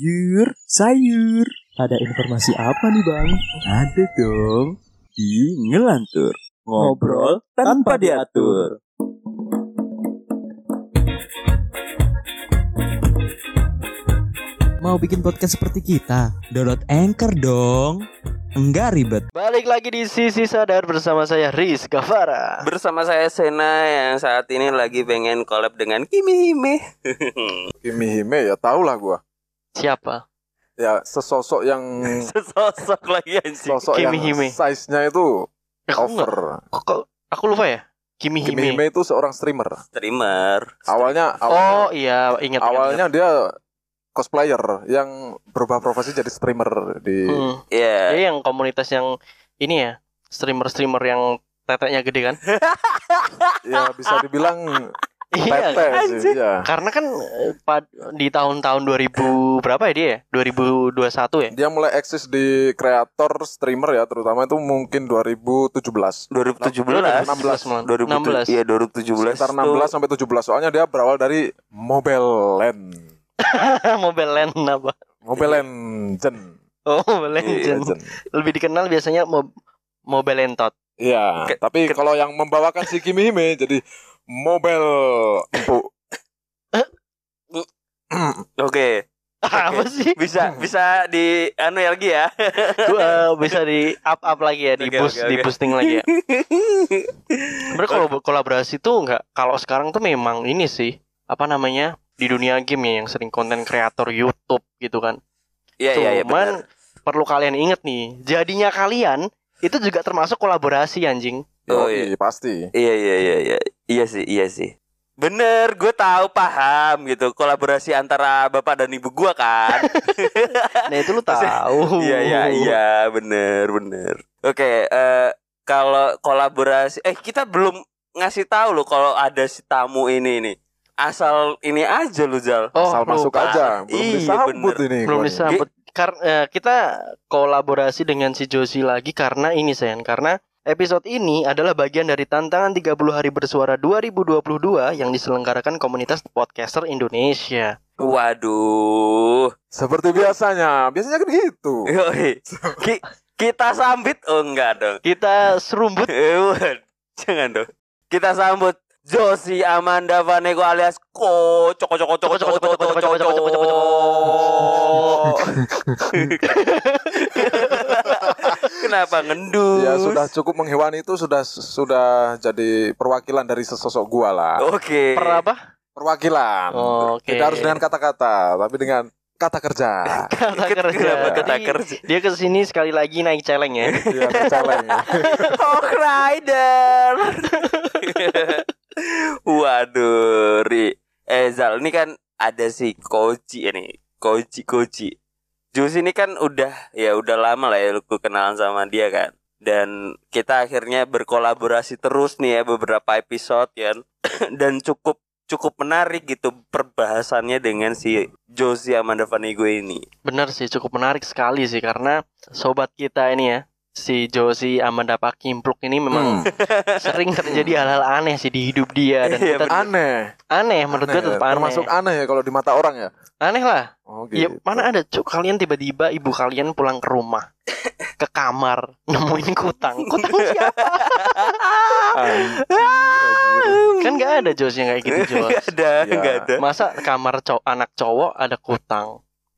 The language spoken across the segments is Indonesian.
Sayur, sayur. Ada informasi apa nih bang? Ada dong. Di Ngelantur. Ngobrol tanpa diatur. Mau bikin podcast seperti kita? Download Anchor dong. Enggak ribet. Balik lagi di Sisi Sadar bersama saya Riz Gavara. Bersama saya Sena yang saat ini lagi pengen collab dengan Kimi Hime. Kimi Hime ya tau lah gua. Siapa? Ya sesosok yang Sosok lagi anjing. sosok Kimi yang Hime. size-nya itu Aku nggak- over. Kok, aku lupa ya? Kimi Kimi Hime. Hime itu seorang streamer. Streamer. Awalnya Oh awalnya, iya, ingat. ingat, awalnya dia cosplayer yang berubah profesi jadi streamer di ingat. Hmm. Iya. Dia yang komunitas yang ini ya, streamer-streamer yang teteknya gede kan? ya bisa dibilang iya. sih ya. Karena kan eh, di tahun-tahun 2000 berapa ya dia ya? 2021 ya? Dia mulai eksis di kreator streamer ya terutama itu mungkin 2017. 2017. 16. 2016. 16. Iya 2017. Sekitar tuh. 16 sampai 17 soalnya dia berawal dari Mobile Land. Mobile Legend apa? Mobile Legend. Oh, Mobile Iya, Legend. Lebih dikenal biasanya Mo- Mobile Lentot. Iya, tapi kalau yang membawakan si Kimi Hime jadi Mobile Empuk. Oke. Apa sih? Bisa bisa di anu ya lagi ya. Gua bisa di up up lagi ya, di Oke, boost, oke, di oke. boosting lagi ya. Sebenarnya kalau kolaborasi tuh nggak kalau sekarang tuh memang ini sih apa namanya di dunia game ya yang sering konten kreator YouTube gitu kan. Iya iya iya Cuman benar. perlu kalian inget nih, jadinya kalian itu juga termasuk kolaborasi anjing. Oh, Yoi, pasti. Iya iya iya iya. Iya sih, iya sih. Bener, gue tahu paham gitu kolaborasi antara bapak dan ibu gua kan. Nah itu lu tahu. Iya iya iya bener bener. Oke eh kalau kolaborasi eh kita belum ngasih tahu loh kalau ada si tamu ini nih. Asal ini aja lu Jal. Oh, Asal masuk lupa. aja, belum Iya, disambut bener. ini. belum gua karena kita kolaborasi dengan si Josi lagi karena ini sayang karena episode ini adalah bagian dari tantangan 30 hari bersuara 2022 yang diselenggarakan komunitas podcaster Indonesia. Waduh. Seperti biasanya, biasanya kan gitu. Yoi. Ki- kita sambit oh enggak dong. Kita serumbut Eh. Jangan dong. Kita sambut Josi Amanda Vanego alias Ko Coko Coko Coko Coko Coko Coko Coko Coko Kenapa ngendus? Ya sudah cukup menghewani itu sudah sudah jadi perwakilan dari sesosok gua lah. Oke. per apa? Perwakilan. Oke. Tidak harus dengan kata-kata, tapi dengan kata kerja. Kata kerja. Kenapa kata Jadi, kerja? Dia ke sini sekali lagi naik celeng ya. Iya, celeng. Hawk Rider. Waduh, Ri. Eh Zal, ini kan ada si Koji ini. Koji Koji. Jus ini kan udah ya udah lama lah ya lu kenalan sama dia kan. Dan kita akhirnya berkolaborasi terus nih ya beberapa episode ya. Dan cukup cukup menarik gitu perbahasannya dengan si Josie Amanda Vanego ini. Benar sih cukup menarik sekali sih karena sobat kita ini ya si Josi Amanda Pak Kimpluk ini memang Hmm, sering terjadi hal-hal aneh sih di hidup dia dan Iya, kita aneh. aneh menurut gue Aneh, tetap aneh. Termasuk aneh ya kalau di mata orang ya. Aneh lah. Oh Ya gitu. mana ada cuk kalian tiba-tiba ibu kalian pulang ke rumah ke kamar nemuin kutang. Kutang siapa? Kan nggak ada Jos yang kayak gitu Jos. Enggak ada, Ya. enggak ada. Masa kamar cowok anak cowok ada kutang.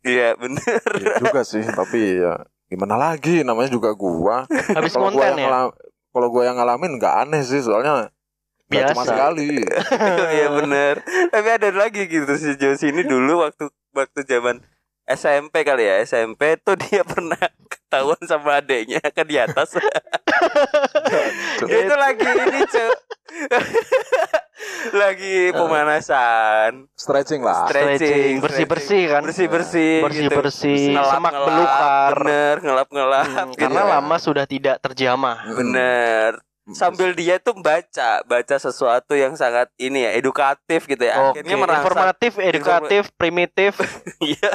Iya, bener. Iya juga sih, tapi ya gimana lagi namanya juga gua. Habis Kalau gua konten yang ya. kalau gua yang ngalamin nggak aneh sih soalnya nggak cuma Biasa. sekali. Iya bener Tapi ada lagi gitu si Josie ini dulu waktu waktu zaman SMP kali ya SMP tuh dia pernah ketahuan sama adeknya kan di atas itu lagi ini cuk Lagi pemanasan Stretching lah. Stretching bersih-bersih kan. Bersih-bersih Bersih-bersih, gitu. semak Ngelap-ngelap, belukar. Bener ngelap-ngelap Hmm, gitu. karena lama sudah tidak terjamah. Bener sambil dia tuh baca baca sesuatu yang sangat ini ya edukatif gitu ya Oke, akhirnya merangsang informatif, edukatif, primitif. Iya,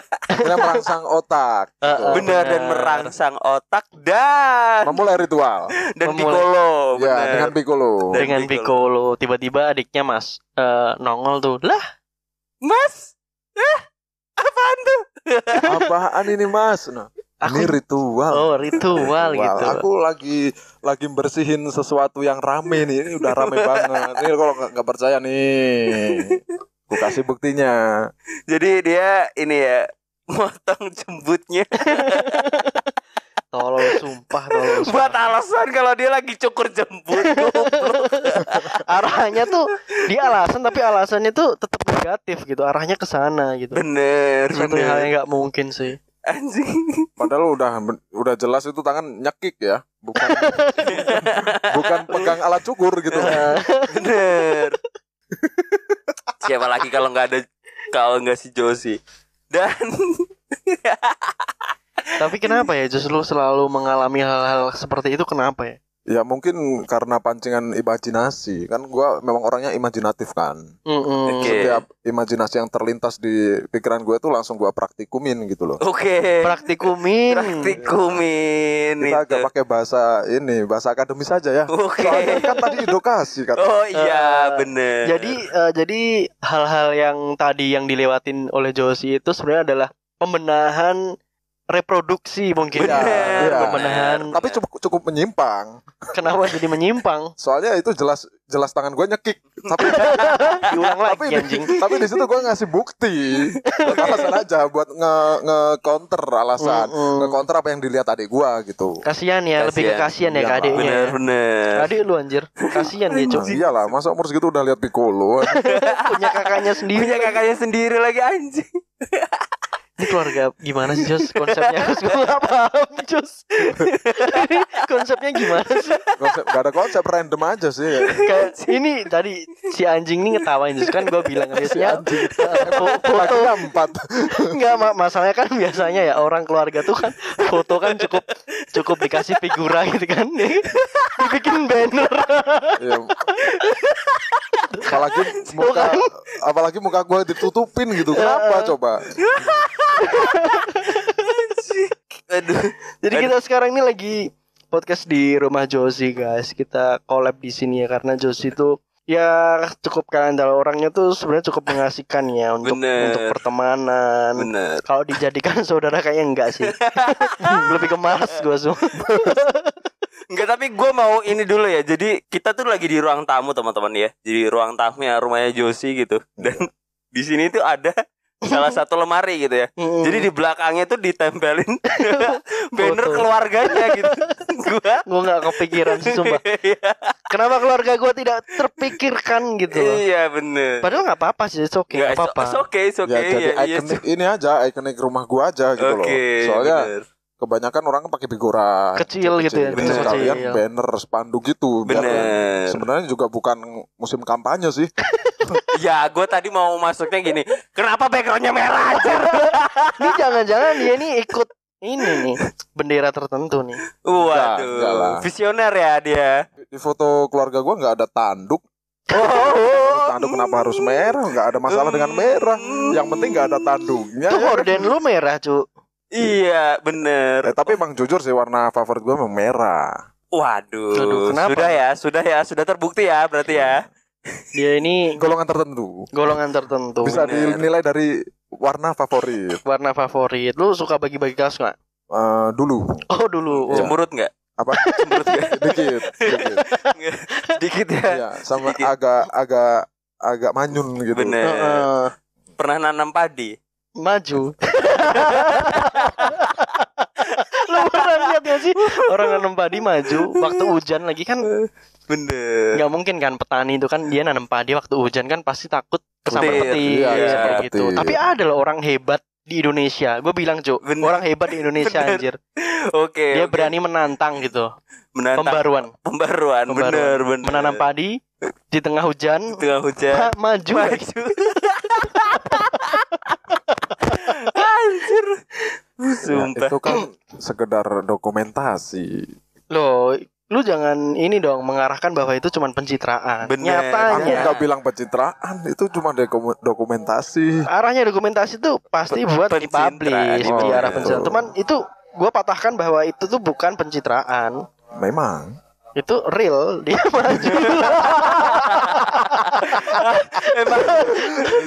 merangsang otak. Eh, eh, benar dan merangsang otak dan Memulai ritual. dan Memulai- piccolo ya, benar. dengan piccolo. Dan dengan Piccolo. Tiba-tiba adiknya Mas eh, nongol tuh lah mas eh apaan tuh apaan ini mas nah ini Aku- ritual Oh, ritual Wah, gitu. Aku lagi lagi bersihin sesuatu yang rame nih. Ini udah rame banget. Ini kalau nggak percaya nih, aku kasih buktinya. Jadi dia ini ya motong jembutnya Tolol sumpah tolol. sumpah. buat alasan kalau dia lagi cukur jembut. Arahnya tuh dia alasan tapi alasannya tuh tetap negatif gitu. Arahnya ke sana gitu. bener, Suatu hal yang bener. nggak mungkin sih. Anjing. Padahal udah udah jelas itu tangan nyekik ya, bukan bukan pegang alat cukur gitu. Bener. Siapa lagi kalau nggak ada kalau nggak si Josi. Dan Tapi kenapa ya justru lu selalu mengalami hal-hal seperti itu kenapa ya? Ya mungkin karena pancingan imajinasi. Kan gua memang orangnya imajinatif kan. Mm-mm. Oke. Setiap imajinasi yang terlintas di pikiran gue tuh langsung gua praktikumin gitu loh. oke. Praktikumin. Praktikumin Kita agak pakai bahasa ini, bahasa akademis saja ya. Oke. Soalnya kan tadi edukasi kan. Oh iya, Eh, bener. Jadi eh, jadi hal-hal yang tadi yang dilewatin oleh Josi itu sebenarnya adalah pembenahan reproduksi mungkin. Bener, Iya. Pembenahan. Tapi cukup cukup menyimpang. Kenapa jadi menyimpang? Soalnya itu jelas jelas tangan gue nyekik. Tapi Diulang tapi lagi anjing. tapi di situ gue ngasih bukti buat alasan aja buat nge nge counter alasan Mm-mm. nge counter apa yang dilihat adik gue gitu. Kasihan ya, lebih ke Kasihan. kasihan ya ke Iyalah. adiknya. bener bener. Adik lu anjir. Kasihan dia, Cuk. Nah, iyalah, masa umur segitu udah lihat Piccolo. Punya kakaknya sendiri. Punya kakaknya sendiri lagi anjing. Ini keluarga gimana sih, Jos? Konsepnya Jos gue gak paham, Jos. Konsepnya gimana sih? konsep, gak ada konsep random aja sih. Kayak ini tadi si anjing ini ngetawain Jos kan gue bilang biasanya eh, fo- foto empat. Enggak, ma masalahnya kan biasanya ya orang keluarga tuh kan foto kan cukup cukup dikasih figura gitu kan. Dibikin banner. Iya. Apalagi muka apalagi muka gue ditutupin gitu. Kenapa coba? Aduh. Jadi kita sekarang ini lagi podcast di rumah Josi guys. Kita collab di sini ya karena Josi tuh ya cukup kalian dalam orangnya tuh sebenarnya cukup mengasihkan ya untuk Bener. untuk pertemanan. Bener. Kalau dijadikan saudara kayaknya enggak sih. Lebih ke malas gue semua. Enggak tapi gue mau ini dulu ya. Jadi kita tuh lagi di ruang tamu teman-teman ya. Jadi ruang tamu ya rumahnya Josi gitu. Dan di sini tuh ada salah satu lemari gitu ya. Mm. Jadi di belakangnya tuh ditempelin banner Foto. keluarganya gitu. Gua gue nggak kepikiran sih sumpah. Kenapa keluarga gue tidak terpikirkan gitu loh. Iya bener. Padahal nggak apa-apa sih, it's okay, Nggak, nggak apa-apa. it's okay, it's okay. Ya jadi Iya, iya, ikonik ini aja, ikonik rumah gua aja gitu loh. Oke, Soalnya bener. Kebanyakan orang pakai figura Kecil gitu ya, bener. sekalian kecil. banner spanduk gitu Bener. sebenarnya juga bukan musim kampanye sih Ya, gue tadi mau masuknya gini. Kenapa backgroundnya merah aja? Ini jangan-jangan dia ini ikut ini nih bendera tertentu nih. Waduh, visioner ya dia. di foto keluarga gua nggak ada tanduk Oh, tanduk kenapa harus merah nggak ada masalah dengan merah yang penting nggak ada tanduknya Tuh ya. horden lu merah, Cuk. Iya, bener. Eh, tapi emang jujur sih warna favorit gua memang merah Waduh, Aduh, kenapa? sudah ya, sudah ya, sudah terbukti ya, berarti ya. Dia ini golongan tertentu golongan tertentu. bisa bener. dinilai dari warna favorit Warna favorit. Lu suka bagi-bagi kaos nggak? Eh, dulu Oh, dulu. Iya. Cemberut nggak? apa Cemberut nggak? dikit dikit Sedikit ya. Iya, sama Sedikit. agak agak agak manyun gitu Bener. Heeh. Pernah nanam padi? maju. Gak sih orang nanam padi maju waktu hujan lagi kan Bener. nggak mungkin kan petani itu kan dia nanam padi waktu hujan kan pasti takut kesambar Petir. Iya, iya, seperti petir. itu. Tapi ada loh orang hebat di Indonesia. Gue bilang Bener. orang hebat di Indonesia Bener. anjir. Oke. Dia oke. berani menantang gitu. menantang Pembaruan. pembaruan. Pembaruan. Bener, bener. Menanam padi di tengah hujan tengah hujan. ha, maju. Maju. Anjir. Ya, Sumpah. itu kan sekedar dokumentasi Loh, lu jangan ini dong mengarahkan bahwa itu cuma pencitraan. Bener. aku Nyatanya nggak bilang pencitraan itu cuma doku- dokumentasi arahnya dokumentasi itu pasti Pe- buat dipublish Oh, di arah gitu. pencitraan. Cuman itu gue patahkan bahwa itu tuh bukan pencitraan. memang Itu real dia maju. emang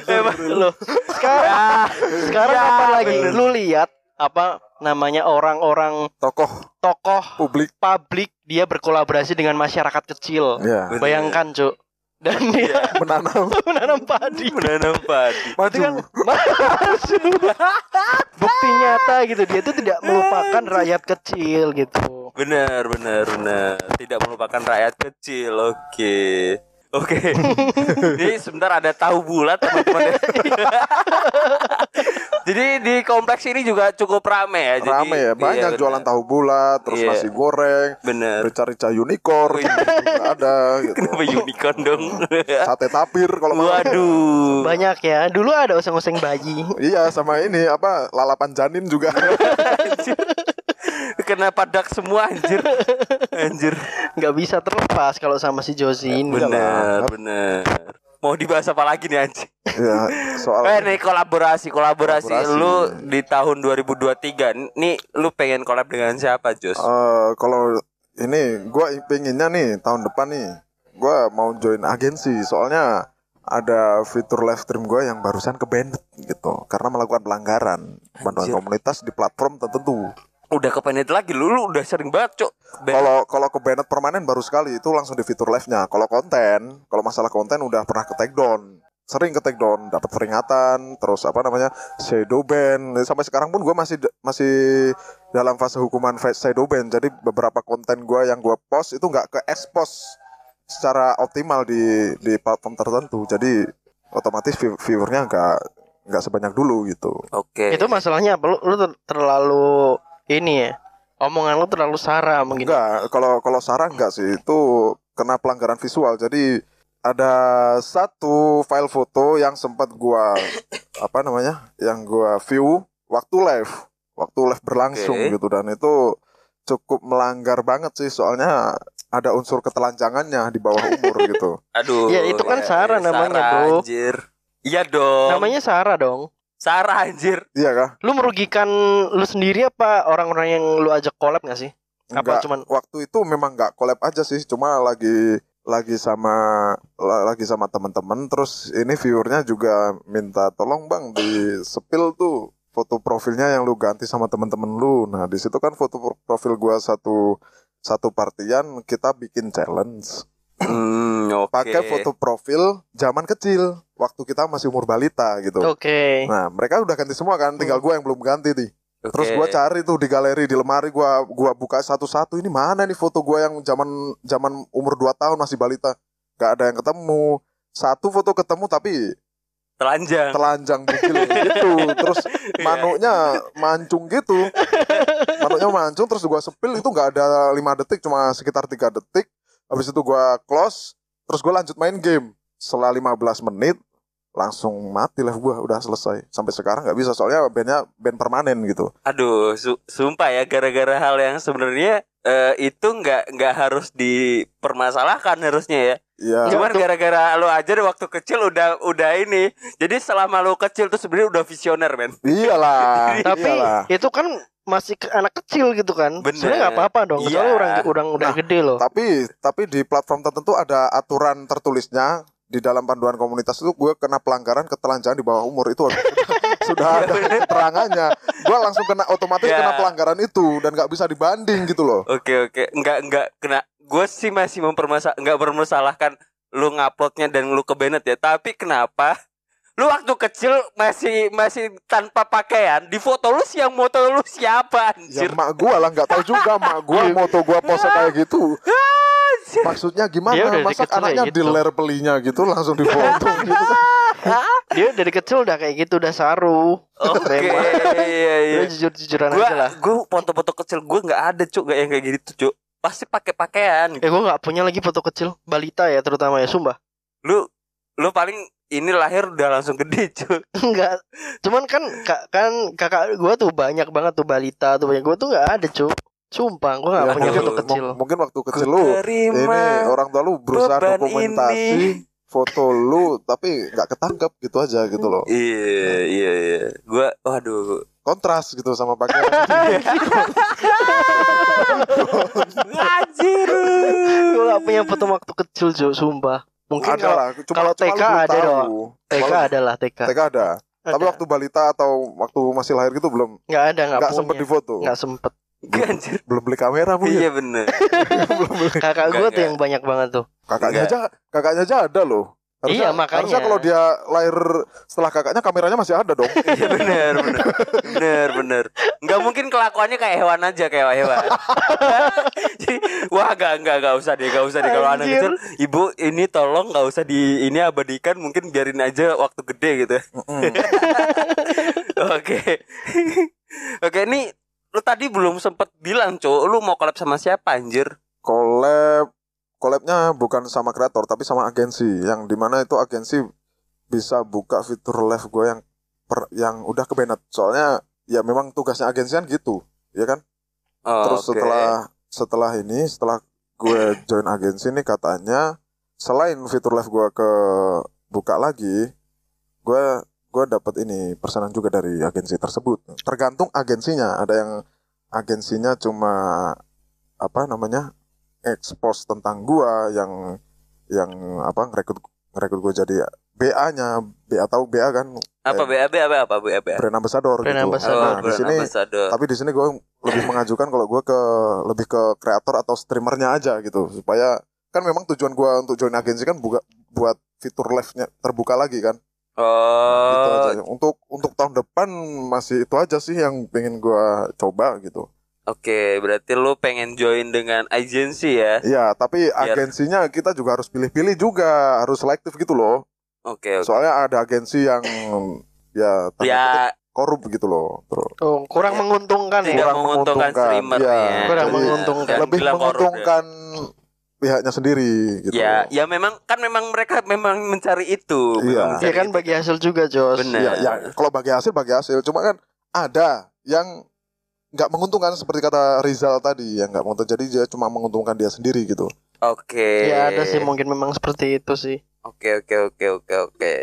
emang Loh, sekarang sekarang Ya, apa lagi? bener. Lu lihat apa namanya orang-orang Tokoh tokoh publik. publik dia berkolaborasi dengan masyarakat kecil. Ya. Bener. Bayangkan, Cuk. Dan dia Menanam menanam padi. menanam padi. maju. Kan maju. Bukti nyata gitu dia itu tidak melupakan rakyat kecil gitu. Benar, benar, benar. Tidak melupakan rakyat kecil. Oke. Oke. Ini sebentar ada tahu bulat teman-teman. ya. Jadi di kompleks ini juga cukup rame ya. Jadi, Rame ya, banyak iya, jualan tahu bulat, terus Iya. nasi goreng, Bener. rica-rica unicorn, Oh, iya. ada gitu. Kenapa unicorn dong? Sate tapir kalau mau. Waduh. Banyak ya. Dulu ada oseng-oseng bayi. Iya, sama ini apa lalapan janin juga. Kenapa dak semua anjir? Anjir. nggak bisa terlepas kalau sama si Josie ini. Bener, bener. Mau dibahas apa lagi nih anjing? ya, soal Eh nih kolaborasi, kolaborasi, Kolaborasi. lu di tahun 2023 Nih lu pengen collab dengan siapa Jos? Eh, kalau ini gua pengennya nih tahun depan nih gua mau join agensi soalnya ada fitur live stream gua yang barusan ke banned gitu karena melakukan pelanggaran Anjir. komunitas di platform tertentu. Udah kepenet lagi lu, lu udah sering banget cok Kalau kalau ke banned permanen baru sekali itu langsung di fitur live-nya. Kalau konten, kalau masalah konten udah pernah ke take down. Sering ke take down, dapat peringatan, terus apa namanya? shadow ban. Sampai sekarang pun gua masih masih dalam fase hukuman shadow ban. Jadi beberapa konten gua yang gua post itu nggak ke expose secara optimal di di platform tertentu. Jadi otomatis view- viewernya nggak nggak sebanyak dulu gitu. Oke Itu masalahnya apa? Lu, lu ter- terlalu ini ya. Omongan lu terlalu sara mungkin. Enggak, kalau kalau Sarah enggak sih itu kena pelanggaran visual. Jadi ada satu file foto yang sempat gua apa namanya? yang gua view waktu live, waktu live berlangsung Oke. gitu dan itu cukup melanggar banget sih soalnya ada unsur ketelanjangannya di bawah umur gitu. Aduh Ya, itu kan Sarah namanya, Sarah, bro. anjir Iya dong Namanya Sarah dong. Sarah anjir Iya kah? Lu merugikan lu sendiri apa orang-orang yang lu ajak collab gak sih? Apa Enggak, cuman waktu itu memang nggak collab aja sih, cuma lagi lagi sama la- lagi sama teman-teman terus ini viewernya juga minta tolong bang di sepil tuh foto profilnya yang lu ganti sama teman-teman lu. Nah, di situ kan foto pro- profil gua satu satu partian kita bikin challenge. Hmm, oke. Pakai foto profil zaman kecil, waktu kita masih umur balita gitu. Oke. Nah, mereka udah ganti semua kan, tinggal gua yang belum ganti nih. Oke. Terus gua cari tuh di galeri di lemari gua gua buka satu-satu ini mana nih foto gua yang zaman zaman umur 2 tahun masih balita. Gak ada yang ketemu. Satu foto ketemu tapi Telanjang telanjang bugil gitu. Terus Iya. manuknya mancung gitu. Manuknya mancung terus gua sepil itu nggak ada 5 detik cuma sekitar 3 detik. Habis itu gua close terus gua lanjut main game. Setelah 15 menit langsung mati live gua udah selesai. Sampai sekarang nggak bisa soalnya bandnya band permanen gitu. Aduh, su- sumpah ya gara-gara hal yang sebenarnya eh, itu nggak nggak harus dipermasalahkan harusnya ya. Iya. Cuman gara-gara lo aja deh waktu kecil udah udah ini. Jadi selama lo kecil tuh sebenarnya udah visioner, men. Iyalah. Tapi iyalah. itu kan masih ke- anak kecil gitu kan. Bener. Sebenarnya nggak apa-apa dong. Iya. Soalnya orang orang udah Nah, gede loh. Tapi tapi di platform tertentu ada aturan tertulisnya di dalam panduan komunitas itu gue kena pelanggaran ketelanjangan di bawah umur itu sudah ada keterangannya. Gue langsung kena otomatis Ya. kena pelanggaran itu dan nggak bisa dibanding gitu loh. Oke oke, nggak nggak kena. Gue sih masih mempermasa nggak bermasalahkan lu nguploadnya dan lu ke Bennett ya. Tapi kenapa? Lu waktu kecil masih masih tanpa pakaian di foto lu sih yang moto lu siapa Ya anjir? mak gue lah nggak tahu juga mak gue moto gue pose kayak gitu. Maksudnya Dia gimana? udah Masa anaknya gitu. di ler belinya gitu langsung difoto gitu kan? Dia dari kecil udah kayak gitu udah saru. Oke, Memang. iya iya. Lu jujur-jujuran Gua aja lah. gua foto-foto kecil gua nggak ada cuk, nggak yang kayak gitu cuk. Pasti pakai pakaian. Eh gue nggak punya lagi foto kecil balita ya terutama ya sumpah. Lu lu paling ini lahir udah langsung gede cuk. Enggak. Cuman kan ka- kan kakak gue tuh banyak banget tuh balita tuh banyak gue tuh nggak ada cuy. Sumpah gue nggak Ya, punya foto kecil. M- mungkin waktu kecil lu ini orang tua lu berusaha dokumentasi ini. foto lu tapi nggak ketangkep gitu aja gitu loh Iya iya iya. Gua waduh. kontras gitu sama pakaian Anjir. Gue gak punya foto waktu kecil cuy sumpah. Mungkin ada kalau lah. Cuma, kalau cuma TK ada dong. TK adalah TK. TK ada. Tapi Ada. waktu balita atau waktu masih lahir gitu belum nggak ada nggak nggak punya. sempet difoto. Nggak sempet. Anjir. Belum beli kamera mungkin. Iya bener. belum beli. Kakak gue tuh yang banyak banget tuh. Kakaknya aja, kakaknya aja ada loh. Iya, makanya. Harusnya kalau dia lahir setelah kakaknya kameranya masih ada dong. Iya bener bener bener bener. Nggak mungkin kelakuannya kayak hewan aja kayak hewan. Jadi, wah gak nggak nggak usah deh nggak usah deh kalau anak kecil. Ibu ini tolong nggak usah di ini abadikan mungkin biarin aja waktu gede gitu. Oke. Oke ini lu tadi belum sempet bilang cowok lu mau collab sama siapa anjir? collab collabnya bukan sama kreator tapi sama agensi yang di mana itu agensi bisa buka fitur live gue yang per, yang udah ke banned. soalnya ya memang tugasnya agensi kan gitu ya kan Oh, terus oke. setelah setelah ini setelah gue join agensi nih katanya selain fitur live gue ke buka lagi gue gue dapat ini persenan juga dari agensi tersebut tergantung agensinya ada yang agensinya cuma apa namanya expose tentang gua yang yang apa ngerekrut ngerekrut gua jadi BA-nya BA tahu BA kan apa BAB apa apa BAB? brand ambassador Brand gitu. ambassador. Nah, Oh, di sini ambassador. tapi di sini gue lebih mengajukan kalau gue ke lebih ke kreator atau streamernya aja gitu supaya kan memang tujuan gue untuk join agensi kan buka buat fitur live-nya terbuka lagi kan gitu Oh, aja. untuk untuk tahun depan masih itu aja sih yang pengen gue coba gitu Oke, berarti lu pengen join dengan agensi ya? Iya, tapi Biar- agensinya kita juga harus pilih-pilih juga, harus selektif gitu loh. Oke, oke. Soalnya ada agensi yang ya Ya, korup gitu loh, bro. Oh, kurang Iya. menguntungkan tidak ya. Kurang menguntungkan menguntungkan, streamer iya. ya. Kurang Jadi, menguntungkan. Lebih korup ya. menguntungkan pihaknya sendiri gitu. Ya, loh. ya memang kan memang mereka memang mencari itu. Iya. mencari Ya kan itu. bagi hasil juga, Jos. Bener. Ya, ya, kalau bagi hasil bagi hasil, cuma kan ada yang nggak menguntungkan seperti kata Rizal tadi, yang nggak menguntungkan. Jadi dia cuma menguntungkan dia sendiri gitu. Oke. Ya ada sih mungkin memang seperti itu sih. Oke, oke, oke, oke, oke.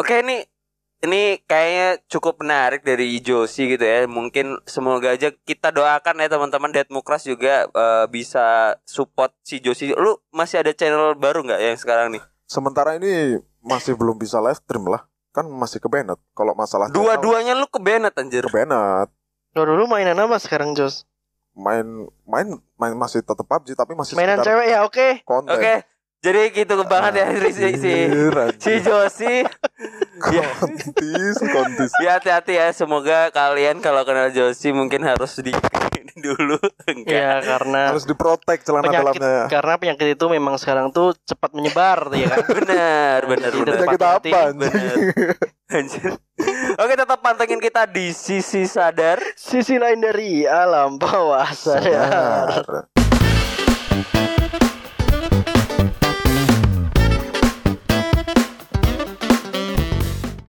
Oke, ini ini kayaknya cukup menarik dari Josi gitu ya. Mungkin semoga aja kita doakan ya teman-teman Deadmukras juga eh, bisa support si Josi. Lu masih ada channel baru nggak yang sekarang nih? Sementara ini masih belum bisa live stream lah, kan masih ke banned. Kalau masalah Dua-duanya lu ke Bennett anjir. ke banned. Lo dulu mainan apa sekarang, Jos? main main main masih tetap PUBG tapi masih Mainan cewek ya, oke. konten. Oke. Jadi gitu banget ya si si, si, si. Josi. Ya. kontis kontis. Ya hati-hati ya. Semoga kalian kalau kenal Josi mungkin harus di dulu. Enggak. Ya karena Harus diprotek celana penyakit dalamnya. karena penyakit itu memang sekarang tuh cepat menyebar ya kan. Benar, benar, benar. Penyakit apa. Anjir. Oke, tetap pantengin kita di sisi sadar. Sisi lain dari alam bawah sadar. Sadar.